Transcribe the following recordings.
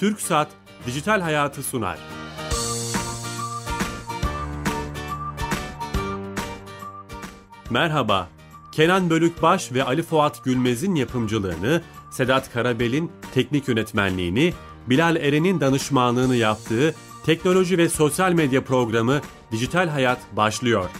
Türk Saat Dijital Hayatı sunar. Merhaba, Kenan Bölükbaş ve Ali Fuat Gülmez'in yapımcılığını, Sedat Karabel'in teknik yönetmenliğini, Bilal Eren'in danışmanlığını yaptığı teknoloji ve sosyal medya programı Dijital Hayat başlıyor.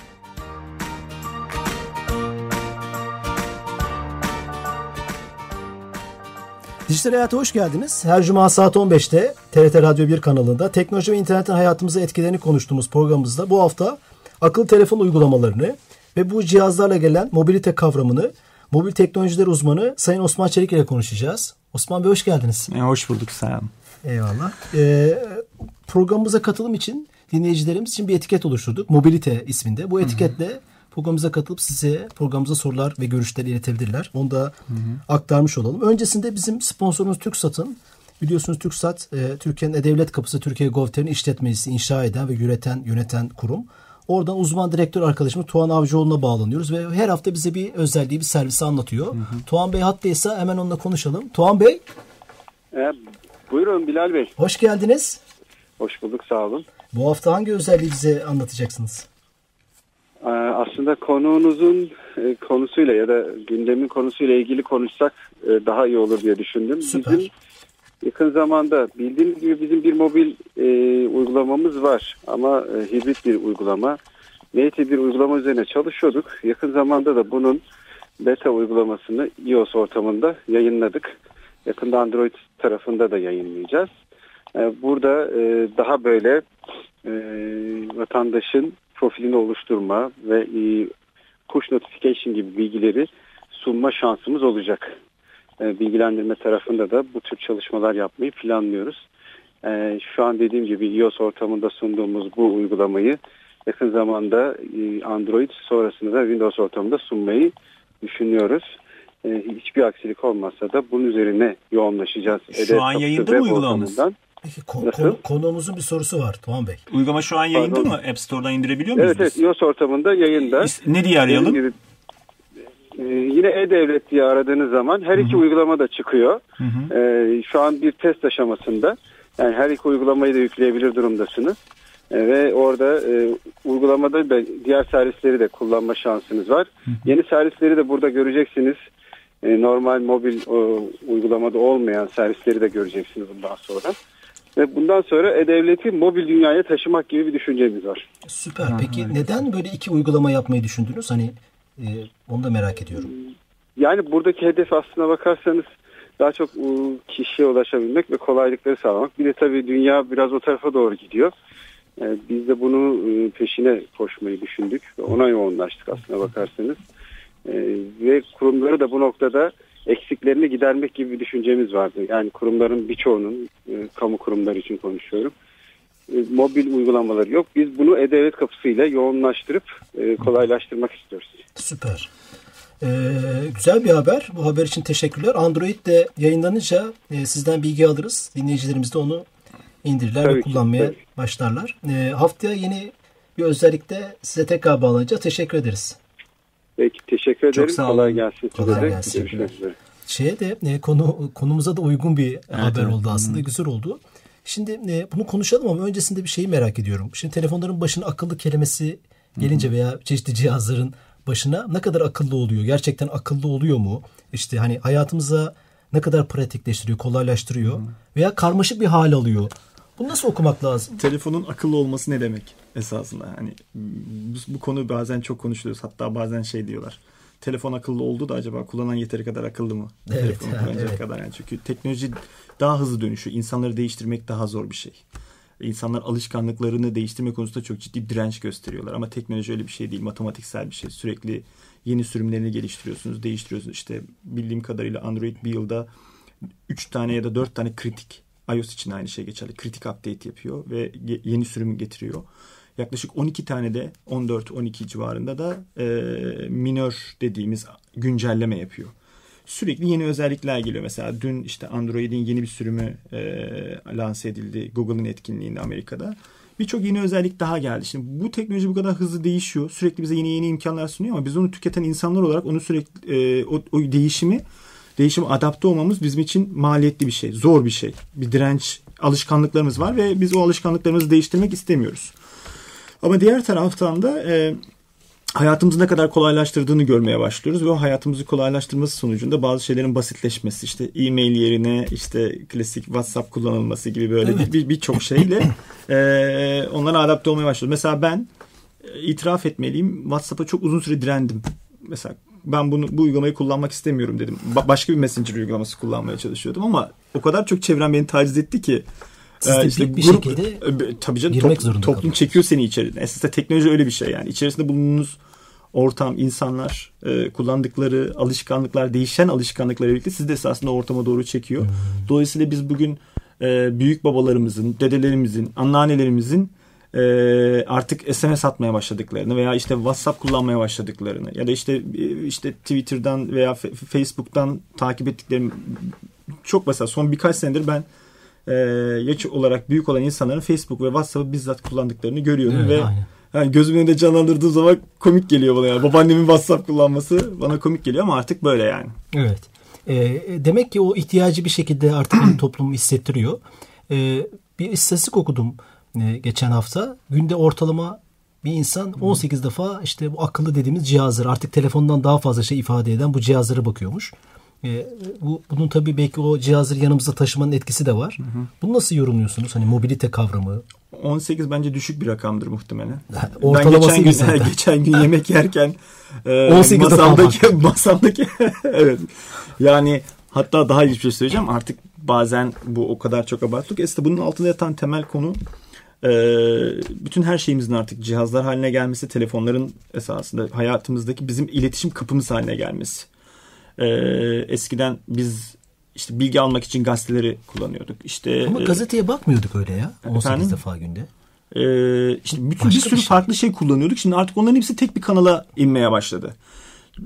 Dijital Hayat'a hoş geldiniz. Her cuma saat 15'te TRT Radyo 1 kanalında teknoloji ve internetin hayatımıza etkilerini konuştuğumuz programımızda bu hafta akıllı telefon uygulamalarını ve bu cihazlarla gelen mobilite kavramını mobil teknolojiler uzmanı Sayın Osman Çelik ile konuşacağız. Osman Bey hoş geldiniz. E, hoş bulduk olun. Eyvallah. Ee, programımıza katılım için dinleyicilerimiz için bir etiket oluşturduk. Mobilite isminde. Bu etiketle hı hı. Programımıza katılıp size programımıza sorular ve görüşler iletebilirler. Onu da hı hı. aktarmış olalım. Öncesinde bizim sponsorumuz TürkSat'ın Biliyorsunuz TürkSat, e, Türkiye'nin devlet kapısı Türkiye Govter'in işletmecisi, inşa eden ve üreten, yöneten kurum. Oradan uzman direktör arkadaşımız Tuğan Avcıoğlu'na bağlanıyoruz ve her hafta bize bir özelliği, bir servisi anlatıyor. Hı hı. Tuğan Bey hattaysa hemen onunla konuşalım. Tuğan Bey. E, buyurun Bilal Bey. Hoş geldiniz. Hoş bulduk sağ olun. Bu hafta hangi özelliği bize anlatacaksınız? E, aslında konuğunuzun e, konusuyla ya da gündemin konusuyla ilgili konuşsak e, daha iyi olur diye düşündüm. Süper. Bizim yakın zamanda bildiğiniz gibi bizim bir mobil e, uygulamamız var ama e, hibrit bir uygulama. Native bir uygulama üzerine çalışıyorduk. Yakın zamanda da bunun beta uygulamasını iOS ortamında yayınladık. Yakında Android tarafında da yayınlayacağız. E, burada e, daha böyle e, vatandaşın profilini oluşturma ve e, push notification gibi bilgileri sunma şansımız olacak. E, bilgilendirme tarafında da bu tür çalışmalar yapmayı planlıyoruz. E, şu an dediğim gibi iOS ortamında sunduğumuz bu uygulamayı yakın zamanda e, Android sonrasında da Windows ortamında sunmayı düşünüyoruz. Hiçbir aksilik olmazsa da bunun üzerine yoğunlaşacağız. Şu an yayında mı uygulamamız? Peki ko- konu, konuğumuzun bir sorusu var Tuğan Bey. Uygulama şu an yayında Pardon. mı? App Store'dan indirebiliyor muyuz? Evet, evet iOS ortamında yayında. Ne diye arayalım? Gibi, ee, yine e-devlet diye aradığınız zaman her iki Hı-hı. uygulama da çıkıyor. Ee, şu an bir test aşamasında. Yani her iki uygulamayı da yükleyebilir durumdasınız. Ee, ve orada e, uygulamada da diğer servisleri de kullanma şansınız var. Hı-hı. Yeni servisleri de burada göreceksiniz. E, normal mobil o, uygulamada olmayan servisleri de göreceksiniz bundan sonra. Ve bundan sonra e-devleti mobil dünyaya taşımak gibi bir düşüncemiz var. Süper. Peki neden böyle iki uygulama yapmayı düşündünüz? Hani e, onu da merak ediyorum. Yani buradaki hedef aslına bakarsanız daha çok kişiye ulaşabilmek ve kolaylıkları sağlamak. Bir de tabii dünya biraz o tarafa doğru gidiyor. E, biz de bunu e, peşine koşmayı düşündük ve ona yoğunlaştık aslına bakarsanız. Ve kurumları da bu noktada eksiklerini gidermek gibi bir düşüncemiz vardı. Yani kurumların birçoğunun, kamu kurumları için konuşuyorum, mobil uygulamaları yok. Biz bunu e-devlet kapısıyla yoğunlaştırıp kolaylaştırmak istiyoruz. Süper. Ee, güzel bir haber. Bu haber için teşekkürler. Android de yayınlanınca e, sizden bilgi alırız. Dinleyicilerimiz de onu indirirler tabii ve kullanmaya ki, başlarlar. E, haftaya yeni bir özellikle size tekrar bağlanacağız. Teşekkür ederiz. Peki teşekkür ederim. Çok sağ olun. Kolay gelsin. Kolay gelsin. Görüşmek üzere. Şeye de e, konu konumuza da uygun bir evet, haber evet. oldu aslında. Hı. Güzel oldu. Şimdi e, bunu konuşalım ama öncesinde bir şeyi merak ediyorum. Şimdi telefonların başına akıllı kelimesi gelince veya çeşitli cihazların başına ne kadar akıllı oluyor? Gerçekten akıllı oluyor mu? İşte hani hayatımıza ne kadar pratikleştiriyor, kolaylaştırıyor veya karmaşık bir hal alıyor. Bunu nasıl okumak lazım? Telefonun akıllı olması ne demek esasında? Hani bu, bu konu bazen çok konuşuluyoruz. Hatta bazen şey diyorlar. Telefon akıllı oldu da acaba kullanan yeteri kadar akıllı mı? Evet, Telefonu kullanacak evet. kadar yani. Çünkü teknoloji daha hızlı dönüşüyor. İnsanları değiştirmek daha zor bir şey. İnsanlar alışkanlıklarını değiştirme konusunda çok ciddi direnç gösteriyorlar. Ama teknoloji öyle bir şey değil. Matematiksel bir şey. Sürekli yeni sürümlerini geliştiriyorsunuz, değiştiriyorsunuz. İşte bildiğim kadarıyla Android bir yılda 3 tane ya da 4 tane kritik iOS için aynı şey geçerli. Kritik update yapıyor ve yeni sürüm getiriyor. Yaklaşık 12 tane de 14-12 civarında da e, minör dediğimiz güncelleme yapıyor sürekli yeni özellikler geliyor. Mesela dün işte Android'in yeni bir sürümü e, lanse edildi Google'ın etkinliğinde Amerika'da. Birçok yeni özellik daha geldi. Şimdi bu teknoloji bu kadar hızlı değişiyor. Sürekli bize yeni yeni imkanlar sunuyor ama biz onu tüketen insanlar olarak onu sürekli e, o, o değişimi değişim adapte olmamız bizim için maliyetli bir şey, zor bir şey. Bir direnç alışkanlıklarımız var ve biz o alışkanlıklarımızı değiştirmek istemiyoruz. Ama diğer taraftan da e, hayatımızı ne kadar kolaylaştırdığını görmeye başlıyoruz ve o hayatımızı kolaylaştırması sonucunda bazı şeylerin basitleşmesi işte e-mail yerine işte klasik WhatsApp kullanılması gibi böyle evet. birçok bir, bir şeyle e, onlara adapte olmaya başlıyoruz. Mesela ben e, itiraf etmeliyim WhatsApp'a çok uzun süre direndim. Mesela ben bunu bu uygulamayı kullanmak istemiyorum dedim. Ba- başka bir messenger uygulaması kullanmaya çalışıyordum ama o kadar çok çevrem beni taciz etti ki siz de işte bir grup, şekilde e, tabii canım, girmek top, zorunda Toplum kalıyorsunuz. çekiyor seni içeri. Esasında teknoloji öyle bir şey yani. İçerisinde bulunduğunuz ortam, insanlar, e, kullandıkları alışkanlıklar, değişen alışkanlıklarla birlikte sizi de esasında ortama doğru çekiyor. Hmm. Dolayısıyla biz bugün e, büyük babalarımızın, dedelerimizin, anneannelerimizin e, artık SMS atmaya başladıklarını veya işte WhatsApp kullanmaya başladıklarını ya da işte e, işte Twitter'dan veya Facebook'tan takip ettiklerim çok mesela son birkaç senedir ben e, yaş olarak büyük olan insanların Facebook ve WhatsApp'ı bizzat kullandıklarını görüyorum evet, ve aynen. yani gözümün önünde canlandırdığım zaman komik geliyor bana yani. Babaannemin WhatsApp kullanması bana komik geliyor ama artık böyle yani. Evet. E, demek ki o ihtiyacı bir şekilde artık toplum hissettiriyor. E, bir istatistik okudum e, geçen hafta. Günde ortalama bir insan 18 defa işte bu akıllı dediğimiz cihazları artık telefondan daha fazla şey ifade eden bu cihazlara bakıyormuş. E, bu bunun tabii belki o cihazları yanımızda taşımanın etkisi de var. Hı hı. Bunu nasıl yorumluyorsunuz? Hani mobilite kavramı. 18 bence düşük bir rakamdır muhtemelen. ben geçen gün, geçen gün yemek yerken e, 18 masamdaki masamdaki evet. Yani hatta daha iyi bir şey söyleyeceğim. Artık bazen bu o kadar çok abartılık. Aslında bunun altında yatan temel konu e, bütün her şeyimizin artık cihazlar haline gelmesi, telefonların esasında hayatımızdaki bizim iletişim kapımız haline gelmesi. E, eskiden biz işte bilgi almak için gazeteleri kullanıyorduk. İşte Ama e, gazeteye bakmıyorduk öyle ya. 18 efendim? defa günde. Ee, işte bütün Başka bir sürü bir şey. farklı şey kullanıyorduk. Şimdi artık onların hepsi tek bir kanala inmeye başladı.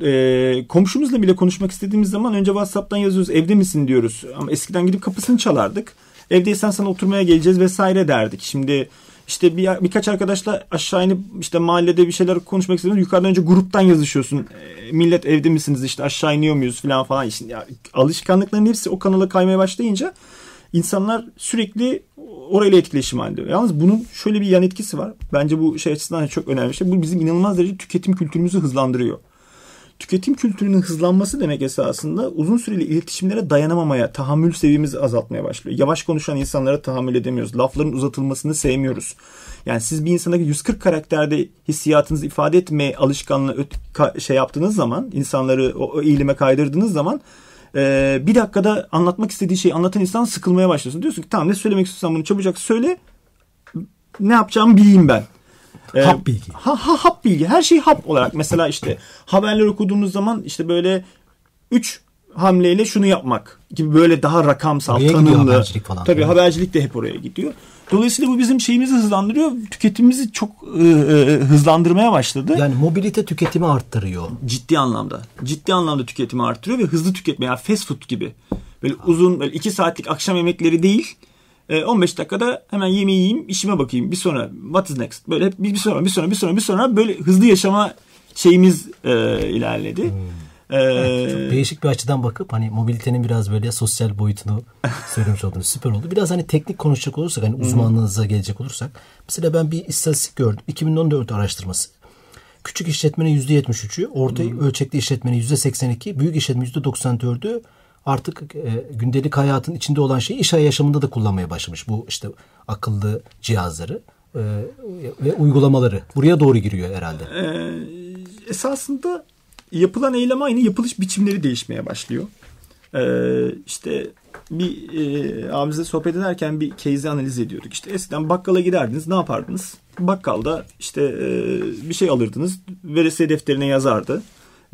Ee, komşumuzla bile konuşmak istediğimiz zaman önce WhatsApp'tan yazıyoruz. Evde misin diyoruz. Ama eskiden gidip kapısını çalardık. Evdeysen sana oturmaya geleceğiz vesaire derdik. Şimdi işte bir, birkaç arkadaşla aşağı inip işte mahallede bir şeyler konuşmak istiyorsun. Yukarıdan önce gruptan yazışıyorsun. E, millet evde misiniz işte aşağı iniyor muyuz falan falan. İşte ya, alışkanlıkların hepsi o kanala kaymaya başlayınca insanlar sürekli orayla etkileşim halinde. Yalnız bunun şöyle bir yan etkisi var. Bence bu şey açısından çok önemli bir şey. Bu bizim inanılmaz derece tüketim kültürümüzü hızlandırıyor tüketim kültürünün hızlanması demek esasında uzun süreli iletişimlere dayanamamaya, tahammül seviyemizi azaltmaya başlıyor. Yavaş konuşan insanlara tahammül edemiyoruz. Lafların uzatılmasını sevmiyoruz. Yani siz bir insana 140 karakterde hissiyatınızı ifade etme alışkanlığı şey yaptığınız zaman, insanları o, o eğilime kaydırdığınız zaman e, bir dakikada anlatmak istediği şeyi anlatan insan sıkılmaya başlıyorsun. Diyorsun ki tamam ne söylemek istiyorsan bunu çabucak söyle. Ne yapacağımı bileyim ben. Ee, hap bilgi. Ha, ha, hap bilgi. Her şey hap olarak. Mesela işte haberler okuduğumuz zaman işte böyle 3 hamleyle şunu yapmak gibi böyle daha rakamsal, oraya tanımlı. Habercilik falan. Tabii habercilik de hep oraya gidiyor. Dolayısıyla bu bizim şeyimizi hızlandırıyor. Tüketimimizi çok e, e, hızlandırmaya başladı. Yani mobilite tüketimi arttırıyor. Ciddi anlamda. Ciddi anlamda tüketimi arttırıyor ve hızlı tüketme. Yani fast food gibi. Böyle uzun böyle iki saatlik akşam yemekleri değil 15 e, dakikada hemen yemeği yiyeyim, işime bakayım. Bir sonra what is next? Böyle hep bir, bir sonra, bir sonra, bir sonra, bir sonra böyle hızlı yaşama şeyimiz e, ilerledi. Hmm. Evet, çok değişik bir açıdan bakıp hani mobilitenin biraz böyle sosyal boyutunu söylemiş oldunuz. Süper oldu. Biraz hani teknik konuşacak olursak hani uzmanlığınıza gelecek olursak. Mesela ben bir istatistik gördüm. 2014 araştırması. Küçük işletmenin %73'ü, orta hmm. ölçekli işletmenin %82, büyük işletmenin %94'ü artık e, gündelik hayatın içinde olan şeyi iş yaşamında da kullanmaya başlamış. Bu işte akıllı cihazları e, ve uygulamaları. Buraya doğru giriyor herhalde. Ee, esasında yapılan eylem aynı, yapılış biçimleri değişmeye başlıyor. Ee, işte bir e, abimizle sohbet ederken bir case'i analiz ediyorduk. İşte eskiden bakkala giderdiniz ne yapardınız? Bakkalda işte e, bir şey alırdınız. Veresiye defterine yazardı.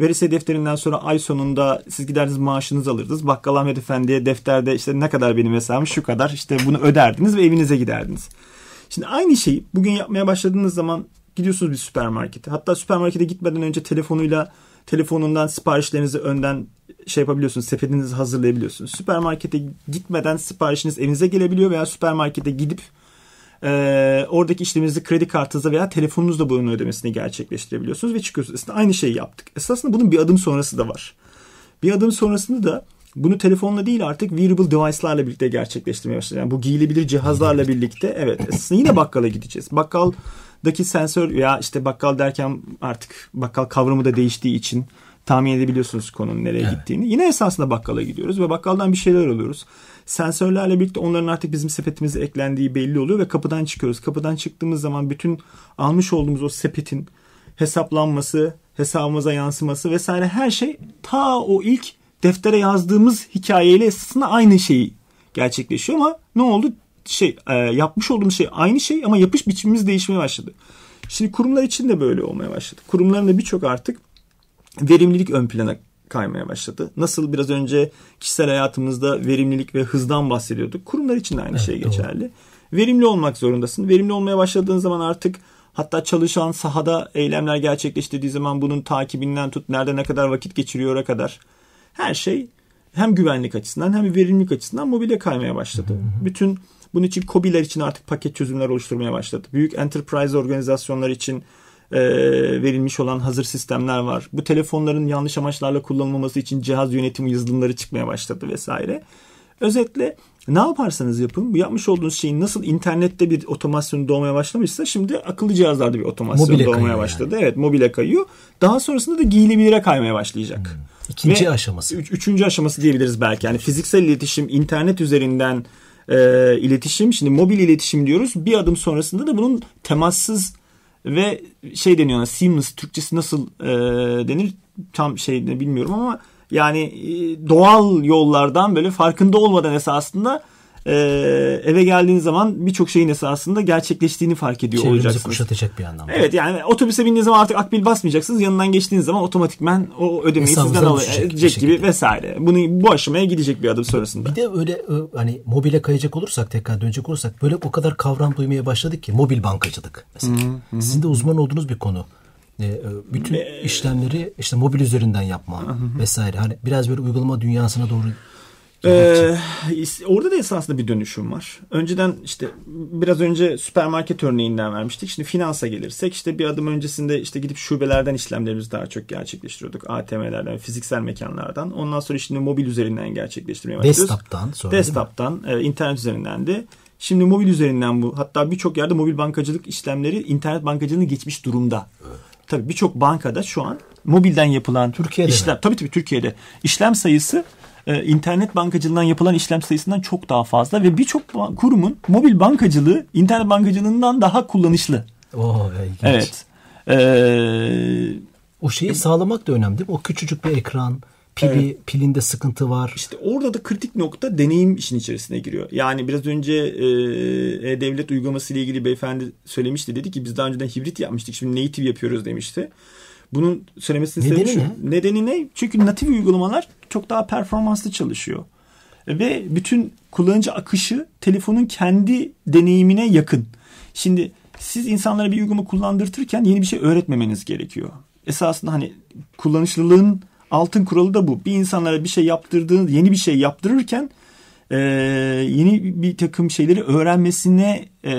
Veresiye defterinden sonra ay sonunda siz giderdiniz maaşınızı alırdınız. Bakkal Ahmet Efendi'ye defterde işte ne kadar benim hesabım şu kadar işte bunu öderdiniz ve evinize giderdiniz. Şimdi aynı şeyi bugün yapmaya başladığınız zaman gidiyorsunuz bir süpermarkete. Hatta süpermarkete gitmeden önce telefonuyla telefonundan siparişlerinizi önden şey yapabiliyorsunuz. Sepetinizi hazırlayabiliyorsunuz. Süpermarkete gitmeden siparişiniz evinize gelebiliyor veya süpermarkete gidip e, oradaki işleminizi kredi kartınızda veya telefonunuzda bunun ödemesini gerçekleştirebiliyorsunuz ve çıkıyorsunuz. Aslında aynı şeyi yaptık. Esasında bunun bir adım sonrası da var. Bir adım sonrasında da bunu telefonla değil artık wearable device'larla birlikte gerçekleştirmeye başladı. Yani bu giyilebilir cihazlarla birlikte evet yine bakkala gideceğiz. Bakkaldaki sensör veya işte bakkal derken artık bakkal kavramı da değiştiği için tahmin edebiliyorsunuz konunun nereye evet. gittiğini. Yine esasında bakkala gidiyoruz ve bakkaldan bir şeyler alıyoruz. Sensörlerle birlikte onların artık bizim sepetimize eklendiği belli oluyor ve kapıdan çıkıyoruz. Kapıdan çıktığımız zaman bütün almış olduğumuz o sepetin hesaplanması, hesabımıza yansıması vesaire her şey ta o ilk deftere yazdığımız hikayeyle esasında aynı şeyi gerçekleşiyor ama ne oldu? Şey e, yapmış olduğumuz şey aynı şey ama yapış biçimimiz değişmeye başladı. Şimdi kurumlar için de böyle olmaya başladı. Kurumların da birçok artık verimlilik ön plana kaymaya başladı. Nasıl biraz önce kişisel hayatımızda verimlilik ve hızdan bahsediyorduk. Kurumlar için de aynı evet, şey geçerli. Doğru. Verimli olmak zorundasın. Verimli olmaya başladığın zaman artık hatta çalışan sahada eylemler gerçekleştirdiği zaman bunun takibinden tut nerede ne kadar vakit geçiriyor'a kadar her şey hem güvenlik açısından hem verimlilik açısından mobile kaymaya başladı. Hı hı. Bütün bunun için COBİ'ler için artık paket çözümler oluşturmaya başladı. Büyük enterprise organizasyonlar için e, verilmiş olan hazır sistemler var. Bu telefonların yanlış amaçlarla kullanılmaması için cihaz yönetim yazılımları çıkmaya başladı vesaire. Özetle ne yaparsanız yapın bu yapmış olduğunuz şeyin nasıl internette bir otomasyon doğmaya başlamışsa şimdi akıllı cihazlarda bir otomasyon mobile doğmaya başladı. Yani. Evet mobile kayıyor. Daha sonrasında da giyilebilire kaymaya başlayacak. Hmm. İkinci Ve aşaması. Üç, üçüncü aşaması diyebiliriz belki. Yani fiziksel iletişim, internet üzerinden e, iletişim. Şimdi mobil iletişim diyoruz. Bir adım sonrasında da bunun temassız ve şey deniyor ona seamless Türkçesi nasıl e, denir? Tam şey bilmiyorum ama yani e, doğal yollardan böyle farkında olmadan esasında e, eve geldiğiniz zaman birçok şeyin esasında gerçekleştiğini fark ediyor Çevrenizi olacaksınız. kuşatacak bir anlamda. Evet yani otobüse bindiğiniz zaman artık akbil basmayacaksınız. Yanından geçtiğiniz zaman otomatikmen o ödemeyi sizden alacak gibi vesaire. Bunu bu aşamaya gidecek bir adım sonrasında. Bir de öyle hani mobile kayacak olursak tekrar dönecek olursak böyle o kadar kavram duymaya başladık ki mobil bankacılık mesela. Hı hı. Sizin de uzman olduğunuz bir konu. E, e, bütün işlemleri işte mobil üzerinden yapma vesaire. Hani biraz böyle uygulama dünyasına doğru ee, orada da esasında bir dönüşüm var. Önceden işte biraz önce süpermarket örneğinden vermiştik. Şimdi finansa gelirsek işte bir adım öncesinde işte gidip şubelerden işlemlerimizi daha çok gerçekleştiriyorduk. ATM'lerden, fiziksel mekanlardan. Ondan sonra şimdi mobil üzerinden gerçekleştirmeye başlıyoruz. Desktop'tan sonra Desktop'tan, e, internet üzerinden de. Şimdi mobil üzerinden bu. Hatta birçok yerde mobil bankacılık işlemleri internet bankacılığını geçmiş durumda. Evet. Tabii birçok bankada şu an mobilden yapılan Türkiye'de işlem mi? tabii tabii Türkiye'de işlem sayısı e, internet bankacılığından yapılan işlem sayısından çok daha fazla ve birçok kurumun mobil bankacılığı internet bankacılığından daha kullanışlı. Oo, ilginç. Evet. Ee, o şeyi sağlamak da önemli değil mi? O küçücük bir ekran, pili, evet. pilinde sıkıntı var. İşte orada da kritik nokta deneyim işin içerisine giriyor. Yani biraz önce e-devlet uygulaması ile ilgili beyefendi söylemişti. Dedi ki biz daha önceden hibrit yapmıştık. Şimdi native yapıyoruz demişti. Bunun söylemesinin nedeni sebebi şu. Ne? Nedeni ne? Çünkü natif uygulamalar çok daha performanslı çalışıyor. Ve bütün kullanıcı akışı telefonun kendi deneyimine yakın. Şimdi siz insanlara bir uygulama kullandırtırken yeni bir şey öğretmemeniz gerekiyor. Esasında hani kullanışlılığın altın kuralı da bu. Bir insanlara bir şey yaptırdığınız, yeni bir şey yaptırırken e, yeni bir takım şeyleri öğrenmesine e,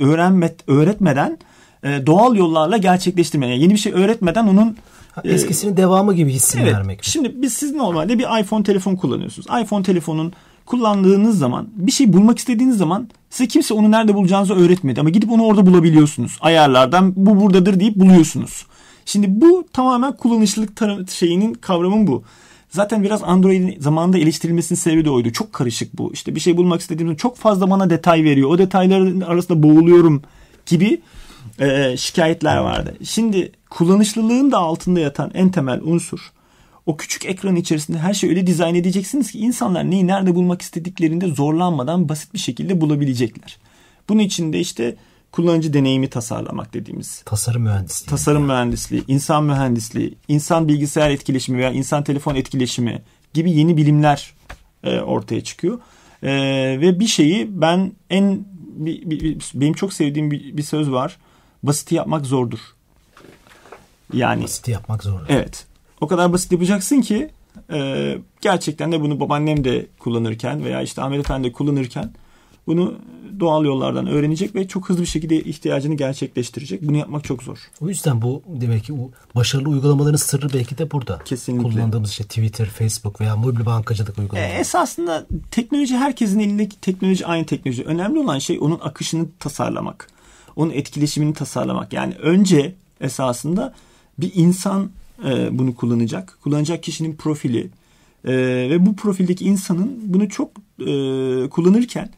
öğrenmet öğretmeden e, doğal yollarla gerçekleştirme. Yani yeni bir şey öğretmeden onun eskisinin devamı gibi hissini evet, vermek. Şimdi biz siz normalde bir iPhone telefon kullanıyorsunuz. iPhone telefonun kullandığınız zaman bir şey bulmak istediğiniz zaman size kimse onu nerede bulacağınızı öğretmedi ama gidip onu orada bulabiliyorsunuz. Ayarlardan bu buradadır deyip buluyorsunuz. Şimdi bu tamamen kullanışlılık şeyinin kavramın bu. Zaten biraz Android zamanında eleştirilmesinin sebebi de oydu. Çok karışık bu. İşte bir şey bulmak istediğimde çok fazla bana detay veriyor. O detayların arasında boğuluyorum gibi e, şikayetler vardı. Şimdi kullanışlılığın da altında yatan en temel unsur o küçük ekran içerisinde her şeyi öyle dizayn edeceksiniz ki insanlar neyi nerede bulmak istediklerinde zorlanmadan basit bir şekilde bulabilecekler. Bunun için de işte kullanıcı deneyimi tasarlamak dediğimiz. Tasarım mühendisliği. Tasarım mühendisliği, insan mühendisliği, insan bilgisayar etkileşimi veya insan telefon etkileşimi gibi yeni bilimler e, ortaya çıkıyor. E, ve bir şeyi ben en bir, bir, benim çok sevdiğim bir, bir söz var. Basiti yapmak zordur. Yani basiti yapmak zor. Evet. O kadar basit yapacaksın ki e, gerçekten de bunu babaannem de kullanırken veya işte Ahmet Efendi de kullanırken bunu doğal yollardan öğrenecek ve çok hızlı bir şekilde ihtiyacını gerçekleştirecek. Bunu yapmak çok zor. O yüzden bu demek ki bu başarılı uygulamaların sırrı belki de burada. Kesinlikle. Kullandığımız işte Twitter, Facebook veya mobil bankacılık E, uygulamaları. esasında teknoloji herkesin elindeki teknoloji aynı teknoloji. Önemli olan şey onun akışını tasarlamak. Onun etkileşimini tasarlamak. Yani önce esasında bir insan e, bunu kullanacak. Kullanacak kişinin profili e, ve bu profildeki insanın bunu çok e, kullanırken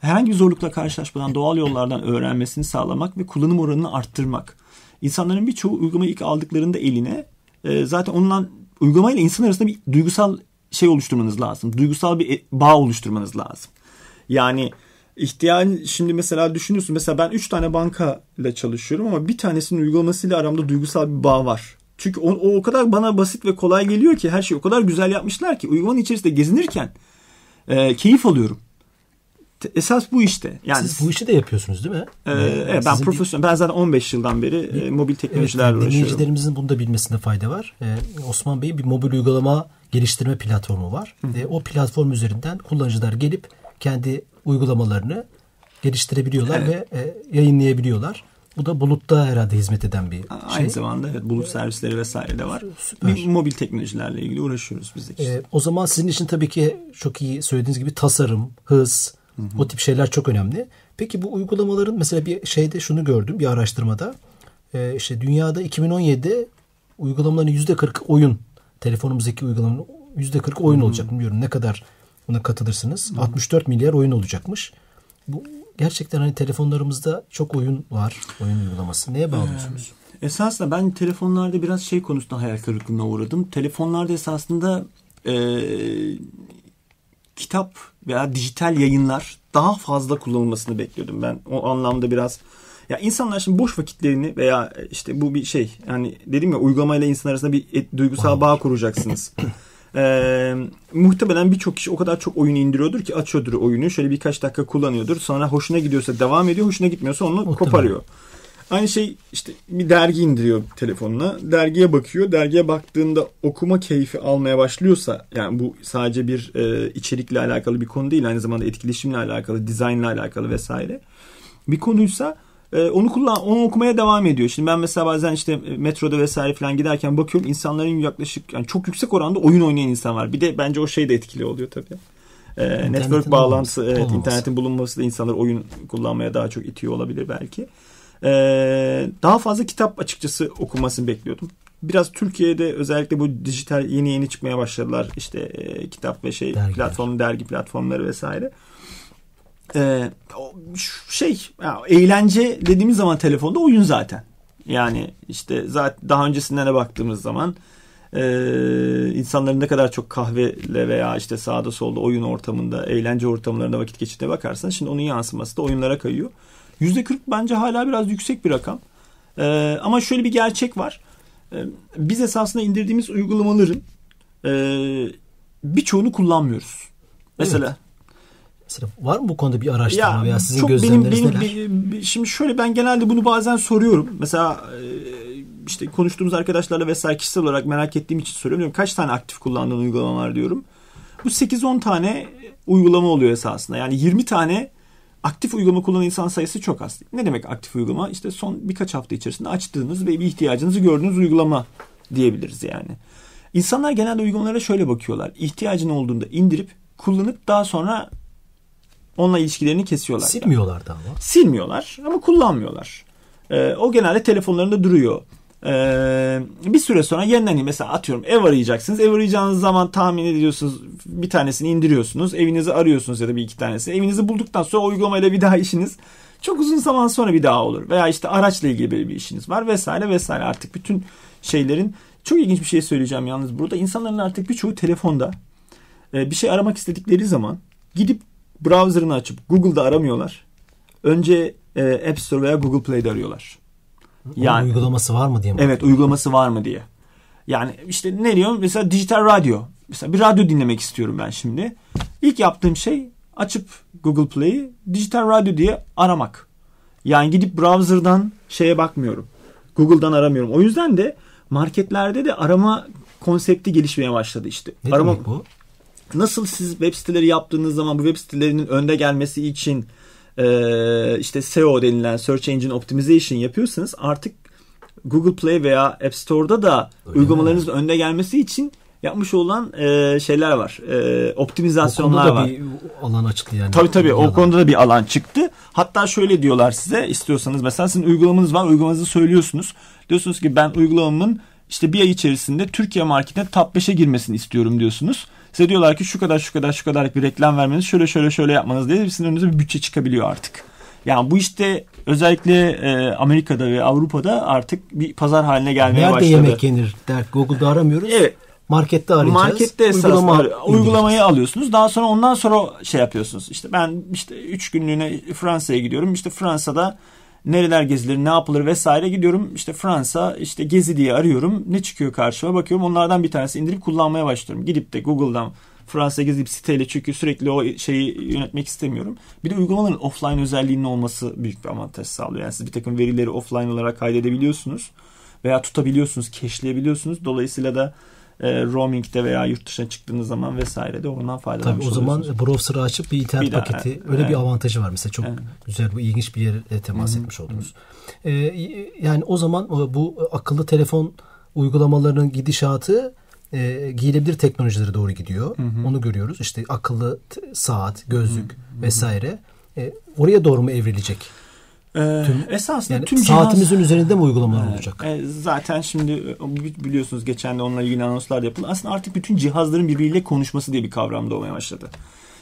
herhangi bir zorlukla karşılaşmadan doğal yollardan öğrenmesini sağlamak ve kullanım oranını arttırmak. İnsanların birçoğu uygulamayı ilk aldıklarında eline e, zaten onunla uygulamayla insan arasında bir duygusal şey oluşturmanız lazım. Duygusal bir e- bağ oluşturmanız lazım. Yani ihtiyaç şimdi mesela düşünüyorsun mesela ben 3 tane banka ile çalışıyorum ama bir tanesinin uygulamasıyla aramda duygusal bir bağ var. Çünkü o, o o kadar bana basit ve kolay geliyor ki her şeyi o kadar güzel yapmışlar ki uygulamanın içerisinde gezinirken e, keyif alıyorum. Te- Esas bu işte. Yani Siz bu işi de yapıyorsunuz değil mi? e, Ee, evet, ben bir- profesyonel ben zaten 15 yıldan beri e, mobil Evet, teknolojilerle uğraşıyorum. dinleyicilerimizin bunu da bilmesinde fayda var. Ee, Osman Bey'in bir mobil uygulama geliştirme platformu var. Ee, o platform üzerinden kullanıcılar gelip kendi uygulamalarını geliştirebiliyorlar ve e, yayınlayabiliyorlar. Bu da bulutta herhalde hizmet eden bir Aynı şey. zamanda evet bulut servisleri vesaire de var. Süper. Bir mobil teknolojilerle ilgili uğraşıyoruz biz de. işte. Ee, o zaman sizin için tabii ki çok iyi söylediğiniz gibi tasarım, hız, o tip şeyler çok önemli. Peki bu uygulamaların mesela bir şeyde şunu gördüm bir araştırmada. Ee, işte dünyada 2017'de uygulamaların %40 oyun. Telefonumuzdaki uygulamanın %40 oyun olacak. Bilmiyorum ne kadar buna katılırsınız. 64 milyar oyun olacakmış. Bu gerçekten hani telefonlarımızda çok oyun var. Oyun uygulaması. Neye bağlıyorsunuz? Esasında ben telefonlarda biraz şey konusunda hayal kırıklığına uğradım. Telefonlarda esasında e, kitap veya dijital yayınlar daha fazla kullanılmasını bekliyordum. Ben o anlamda biraz ya insanlar şimdi boş vakitlerini veya işte bu bir şey yani dedim ya uygulamayla insan arasında bir et- duygusal bağ kuracaksınız. Ee, muhtemelen birçok kişi o kadar çok oyun indiriyordur ki açıyordur oyunu şöyle birkaç dakika kullanıyordur sonra hoşuna gidiyorsa devam ediyor hoşuna gitmiyorsa onu Muhtemelen. koparıyor. Aynı şey işte bir dergi indiriyor telefonuna. Dergiye bakıyor. Dergiye baktığında okuma keyfi almaya başlıyorsa yani bu sadece bir e, içerikle alakalı bir konu değil. Aynı zamanda etkileşimle alakalı, dizaynla alakalı vesaire. Bir konuysa e, onu kullan onu okumaya devam ediyor. Şimdi ben mesela bazen işte e, metroda vesaire falan giderken bakıyorum insanların yaklaşık yani çok yüksek oranda oyun oynayan insan var. Bir de bence o şey de etkili oluyor tabii. E, network bağlantısı, olmaması, evet, internetin bulunması da insanlar oyun kullanmaya daha çok itiyor olabilir belki. Ee, daha fazla kitap açıkçası okumasını bekliyordum. Biraz Türkiye'de özellikle bu dijital yeni yeni çıkmaya başladılar. İşte e, kitap ve şey Dergiler. platform, dergi platformları vesaire. Şu şey ya, eğlence dediğimiz zaman telefonda oyun zaten. Yani işte zaten daha öncesinden de baktığımız zaman e, insanların ne kadar çok kahveyle veya işte sağda solda oyun ortamında, eğlence ortamlarında vakit geçirdiğine bakarsan şimdi onun yansıması da oyunlara kayıyor. %40 bence hala biraz yüksek bir rakam. Ee, ama şöyle bir gerçek var. Ee, biz esasında indirdiğimiz uygulamaların e, birçoğunu kullanmıyoruz. Mesela Mesela var mı bu konuda bir araştırma veya sizin gözlemleriniz benim, neler? benim, şimdi şöyle ben genelde bunu bazen soruyorum. Mesela e, işte konuştuğumuz arkadaşlarla vesaire kişisel olarak merak ettiğim için soruyorum. Diyorum, kaç tane aktif kullandığın uygulama var diyorum. Bu 8-10 tane uygulama oluyor esasında. Yani 20 tane aktif uygulama kullanan insan sayısı çok az. Ne demek aktif uygulama? İşte son birkaç hafta içerisinde açtığınız ve bir ihtiyacınızı gördüğünüz uygulama diyebiliriz yani. İnsanlar genelde uygulamalara şöyle bakıyorlar. İhtiyacın olduğunda indirip kullanıp daha sonra onunla ilişkilerini kesiyorlar. Silmiyorlardı ama. Silmiyorlar ama kullanmıyorlar. Ee, o genelde telefonlarında duruyor. Ee, bir süre sonra yeniden mesela atıyorum ev arayacaksınız. Ev arayacağınız zaman tahmin ediyorsunuz bir tanesini indiriyorsunuz. Evinizi arıyorsunuz ya da bir iki tanesi. Evinizi bulduktan sonra uygulamayla bir daha işiniz çok uzun zaman sonra bir daha olur. Veya işte araçla ilgili bir işiniz var vesaire vesaire. Artık bütün şeylerin çok ilginç bir şey söyleyeceğim yalnız burada. insanların artık birçoğu telefonda e, bir şey aramak istedikleri zaman gidip browser'ını açıp Google'da aramıyorlar. Önce e, App Store veya Google Play'de arıyorlar. Onun Yani uygulaması var mı diye mi? evet uygulaması var mı diye. Yani işte ne diyorum? Mesela dijital radyo. Mesela bir radyo dinlemek istiyorum ben şimdi. İlk yaptığım şey açıp Google Play'i dijital radyo diye aramak. Yani gidip browser'dan şeye bakmıyorum. Google'dan aramıyorum. O yüzden de marketlerde de arama konsepti gelişmeye başladı işte. Ne arama bu? Nasıl siz web siteleri yaptığınız zaman bu web sitelerinin önde gelmesi için e, işte SEO denilen Search Engine Optimization yapıyorsanız artık Google Play veya App Store'da da Öyle uygulamalarınızın önde gelmesi için yapmış olan e, şeyler var. E, O optimizasyonlar konuda da var. bir alan açıldı yani. Tabii tabii Bir o alan. konuda da bir alan çıktı. Hatta şöyle diyorlar size istiyorsanız mesela sizin uygulamanız var uygulamanızı söylüyorsunuz. Diyorsunuz ki ben uygulamamın işte bir ay içerisinde Türkiye marketine top 5'e girmesini istiyorum diyorsunuz. Size diyorlar ki şu kadar şu kadar şu kadar bir reklam vermeniz şöyle şöyle şöyle yapmanız diye sizin önünüze bir bütçe çıkabiliyor artık. Yani bu işte özellikle e, Amerika'da ve Avrupa'da artık bir pazar haline gelmeye Nerede başladı. yemek yenir der. Google'da aramıyoruz. Evet. Markette arayacağız. Markette Uygulama uygulamayı alıyorsunuz. Daha sonra ondan sonra şey yapıyorsunuz. İşte ben işte 3 günlüğüne Fransa'ya gidiyorum. İşte Fransa'da nereler gezilir, ne yapılır vesaire gidiyorum. İşte Fransa işte gezi diye arıyorum. Ne çıkıyor karşıma bakıyorum. Onlardan bir tanesi indirip kullanmaya başlıyorum. Gidip de Google'dan Fransa gezip siteyle çünkü sürekli o şeyi yönetmek istemiyorum. Bir de uygulamaların offline özelliğinin olması büyük bir avantaj sağlıyor. Yani siz bir takım verileri offline olarak kaydedebiliyorsunuz veya tutabiliyorsunuz, cache'leyebiliyorsunuz. Dolayısıyla da e, roaming'de veya yurt dışına çıktığınız zaman vesaire de ondan faydalanmış Tabii o zaman browser'ı açıp bir internet Bir daha, paketi evet. öyle bir Evet. avantajı var mesela çok Evet. güzel bu ilginç bir yere temas etmiş oldunuz. Ee, yani o zaman o- bu akıllı telefon uygulamalarının gidişatı e, giyilebilir teknolojilere doğru gidiyor. Onu görüyoruz. İşte akıllı t- saat, gözlük vesaire. E, oraya doğru mu evrilecek? Ee, esasında Yani tüm cihaz... saatimizin üzerinde mi uygulamalar olacak? E, zaten şimdi e, bi- biliyorsunuz geçen de onunla ilgili anonslar yapıldı. Aslında artık bütün cihazların birbiriyle konuşması diye bir kavram doğmaya başladı.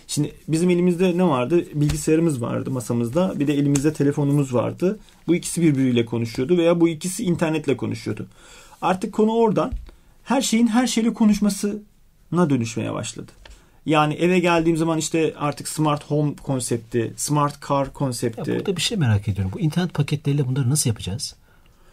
Şimdi bizim elimizde ne vardı? Bilgisayarımız vardı masamızda. Bir de elimizde telefonumuz vardı. Bu ikisi birbiriyle konuşuyordu veya bu ikisi internetle konuşuyordu. Artık konu oradan her şeyin her şeyle konuşmasına dönüşmeye başladı. Yani eve geldiğim zaman işte artık smart home konsepti, smart car Ya konsepti. burada bir şey merak ediyorum. Bu internet paketleriyle bunları nasıl yapacağız?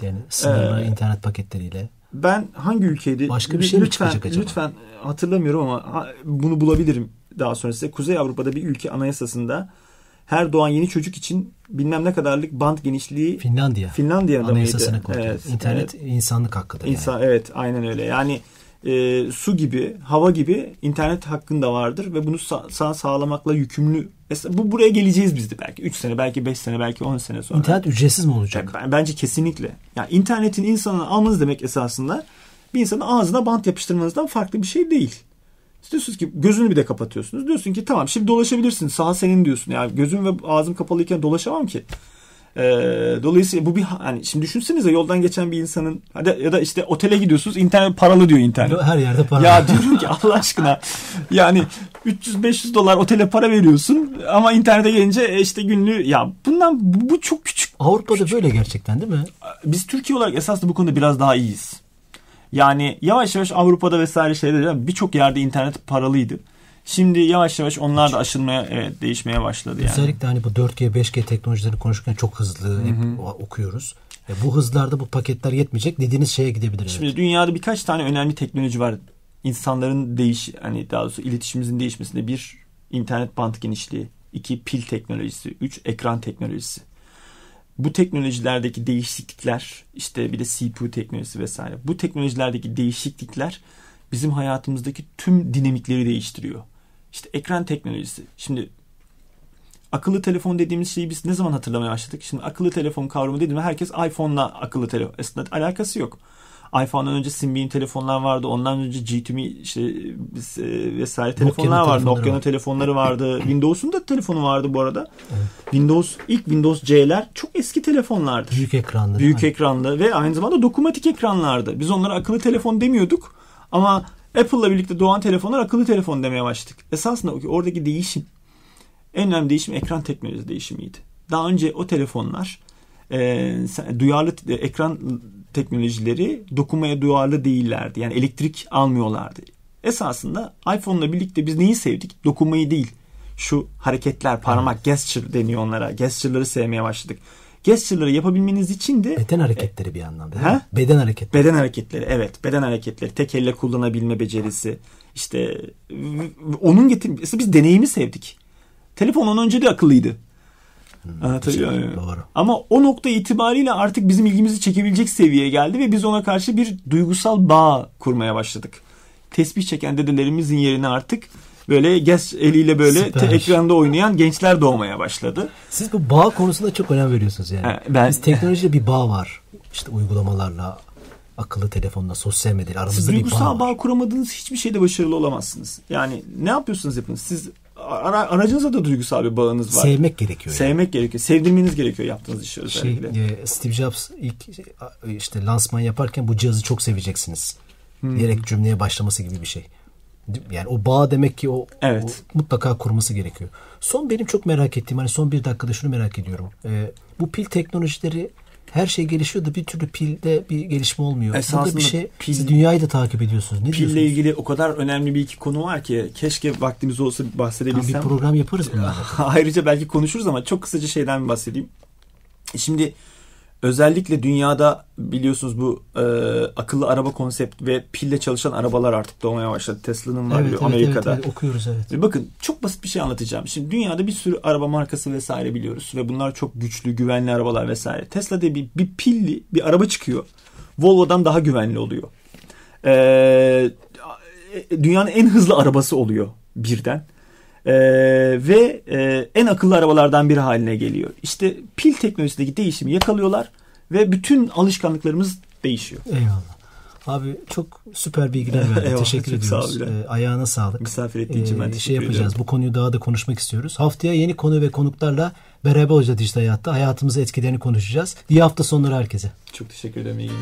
Yani sınırlı Ee, internet paketleriyle. Ben hangi ülkeydi? Başka bir şey mi lütfen, çıkacak acaba? Lütfen hatırlamıyorum ama bunu bulabilirim daha sonra size. Kuzey Avrupa'da bir ülke anayasasında her doğan yeni çocuk için bilmem ne kadarlık band genişliği Finlandiya. Finlandiya'da Anayasasını mıydı? koydu. Evet, İnternet insanlık hakkıdır. İnsan yani. evet aynen öyle. Yani e, su gibi, hava gibi internet hakkında vardır ve bunu sa- sağ sağlamakla yükümlü. Mesela bu buraya geleceğiz biz de belki 3 sene, belki 5 sene, belki 10 sene sonra. İnternet ücretsiz mi olacak? Ben- bence kesinlikle. Yani internetin insanın almanız demek esasında bir insanın ağzına bant yapıştırmanızdan farklı bir şey değil. Diyorsunuz ki gözünü bir de kapatıyorsunuz. Diyorsun ki tamam şimdi dolaşabilirsin. Sağ senin diyorsun. Yani gözüm ve ağzım kapalıyken dolaşamam ki. Ee, dolayısıyla bu bir hani şimdi düşünsenize yoldan geçen bir insanın hadi ya da işte otele gidiyorsunuz internet paralı diyor internet. Her yerde para. Ya diyorum ki Allah aşkına yani 300-500 dolar otele para veriyorsun ama internete gelince e, işte günlüğü ya bundan bu, çok küçük Avrupa'da böyle gerçekten değil mi? biz Türkiye olarak esasında bu konuda biraz daha iyiyiz. Yani yavaş yavaş Avrupa'da vesaire şeyler birçok yerde internet paralıydı. Şimdi yavaş yavaş onlar da aşılmaya evet değişmeye başladı yani. Özellikle hani bu 4G, 5G teknolojilerini konuşurken çok hızlı hep o- okuyoruz. E bu hızlarda bu paketler yetmeyecek. Dediğiniz şeye gidebilir. evet. Şimdi dünyada birkaç tane önemli teknoloji var. İnsanların değiş hani daha doğrusu iletişimimizin değişmesinde bir internet bant genişliği, iki pil teknolojisi, üç ekran teknolojisi. Bu teknolojilerdeki değişiklikler işte bir de CPU teknolojisi vesaire. Bu teknolojilerdeki değişiklikler bizim hayatımızdaki tüm dinamikleri değiştiriyor. İşte ekran teknolojisi. Şimdi akıllı telefon dediğimiz şeyi biz ne zaman hatırlamaya başladık? Şimdi akıllı telefon kavramı dediğimde herkes iPhone'la akıllı telefon. Aslında alakası yok. iPhone'dan önce Symbian telefonlar vardı. Ondan önce G2Me işte e, vesaire telefonlar vardı. telefonları Nokia'nın var. telefonları vardı. Windows'un da telefonu vardı bu arada. Windows ilk Windows C'ler çok eski telefonlardı. Büyük ekranlı. Büyük ekranlı ve aynı zamanda dokunmatik ekranlardı. Biz onlara akıllı telefon demiyorduk ama Apple'la birlikte doğan telefonlar akıllı telefon demeye başladık. Esasında oradaki değişim en önemli değişim ekran teknolojisi değişimiydi. Daha önce o telefonlar e, duyarlı e, ekran teknolojileri dokunmaya duyarlı değillerdi. Yani elektrik almıyorlardı. Esasında iPhone'la birlikte biz neyi sevdik? Dokunmayı değil. Şu hareketler, parmak, gesture deniyor onlara. Gesture'ları sevmeye başladık. Gesture'ları yapabilmeniz için de Beden hareketleri bir anlamda. He? Beden hareketleri. Beden hareketleri evet beden hareketleri tek elle kullanabilme becerisi işte onun getirmesi biz deneyimi sevdik. Telefon ondan önce de akıllıydı. Anlatabiliyor güzel, muyum? doğru. Ama o nokta itibariyle artık bizim ilgimizi çekebilecek seviyeye geldi ve biz ona karşı bir duygusal bağ kurmaya başladık. Tesbih çeken dedelerimizin yerine artık böyle GES eliyle böyle te- ekranda oynayan gençler doğmaya başladı. Siz bu bağ konusunda çok önem veriyorsunuz yani. Ha, ben- Biz teknolojide bir bağ var. İşte uygulamalarla, akıllı telefonla, sosyal medyayla Siz aramızda bir bağ duygusal var. bağ kuramadığınız hiçbir şeyde başarılı olamazsınız. Yani ne yapıyorsunuz yapın. Siz ara, aracınızda da duygusal bir bağınız var. Sevmek gerekiyor. yani. Sevmek gerekiyor. Sevdirmeniz gerekiyor yaptığınız işi Şey, özellikle. e, Steve Jobs ilk işte lansman yaparken bu cihazı çok seveceksiniz. Hmm. Diyerek cümleye başlaması gibi bir şey. Yani o bağ demek ki o, Evet. o mutlaka kurması gerekiyor. Son benim çok merak ettiğim hani son bir dakikada şunu merak ediyorum. E, bu pil teknolojileri her şey gelişiyor da bir türlü pilde bir gelişme olmuyor. Burada Esasında bir şey pil- siz dünyayı da takip ediyorsunuz. Ne Pille diyorsunuz? ilgili o kadar önemli bir iki konu var ki keşke vaktimiz olsa Tam bir bahsedebilsem. program yaparız bunlarla. Ayrıca belki konuşuruz ama çok kısaca şeyden bahsedeyim. Şimdi özellikle dünyada biliyorsunuz bu e, akıllı araba konsept ve pille çalışan arabalar artık doğmaya başladı. Tesla'nın var Evet, biliyor, evet, Amerika'da. evet, evet, okuyoruz evet. Ve bakın çok basit bir şey anlatacağım. Şimdi dünyada bir sürü araba markası vesaire biliyoruz ve bunlar çok güçlü, güvenli arabalar vesaire. Tesla diye bir, bir pilli bir araba çıkıyor. Volvo'dan daha güvenli oluyor. Ee, dünyanın en hızlı arabası oluyor birden. Ee, ve e, en akıllı arabalardan biri haline geliyor. İşte pil teknolojisindeki değişimi yakalıyorlar ve bütün alışkanlıklarımız değişiyor. Eyvallah. Abi çok süper bilgiler verdin. Eyvallah, Teşekkür çok sağ ediyoruz. Bilal. Ee, ayağına sağlık. Misafir ettiğin için ben Ee, şey yapacağız. ediyorum. Bu konuyu daha da konuşmak istiyoruz. Haftaya yeni konu ve konuklarla beraber olacağız dijital hayatta. Hayatımıza etkilerini konuşacağız. İyi hafta sonları herkese. Çok teşekkür ederim. İyi günler.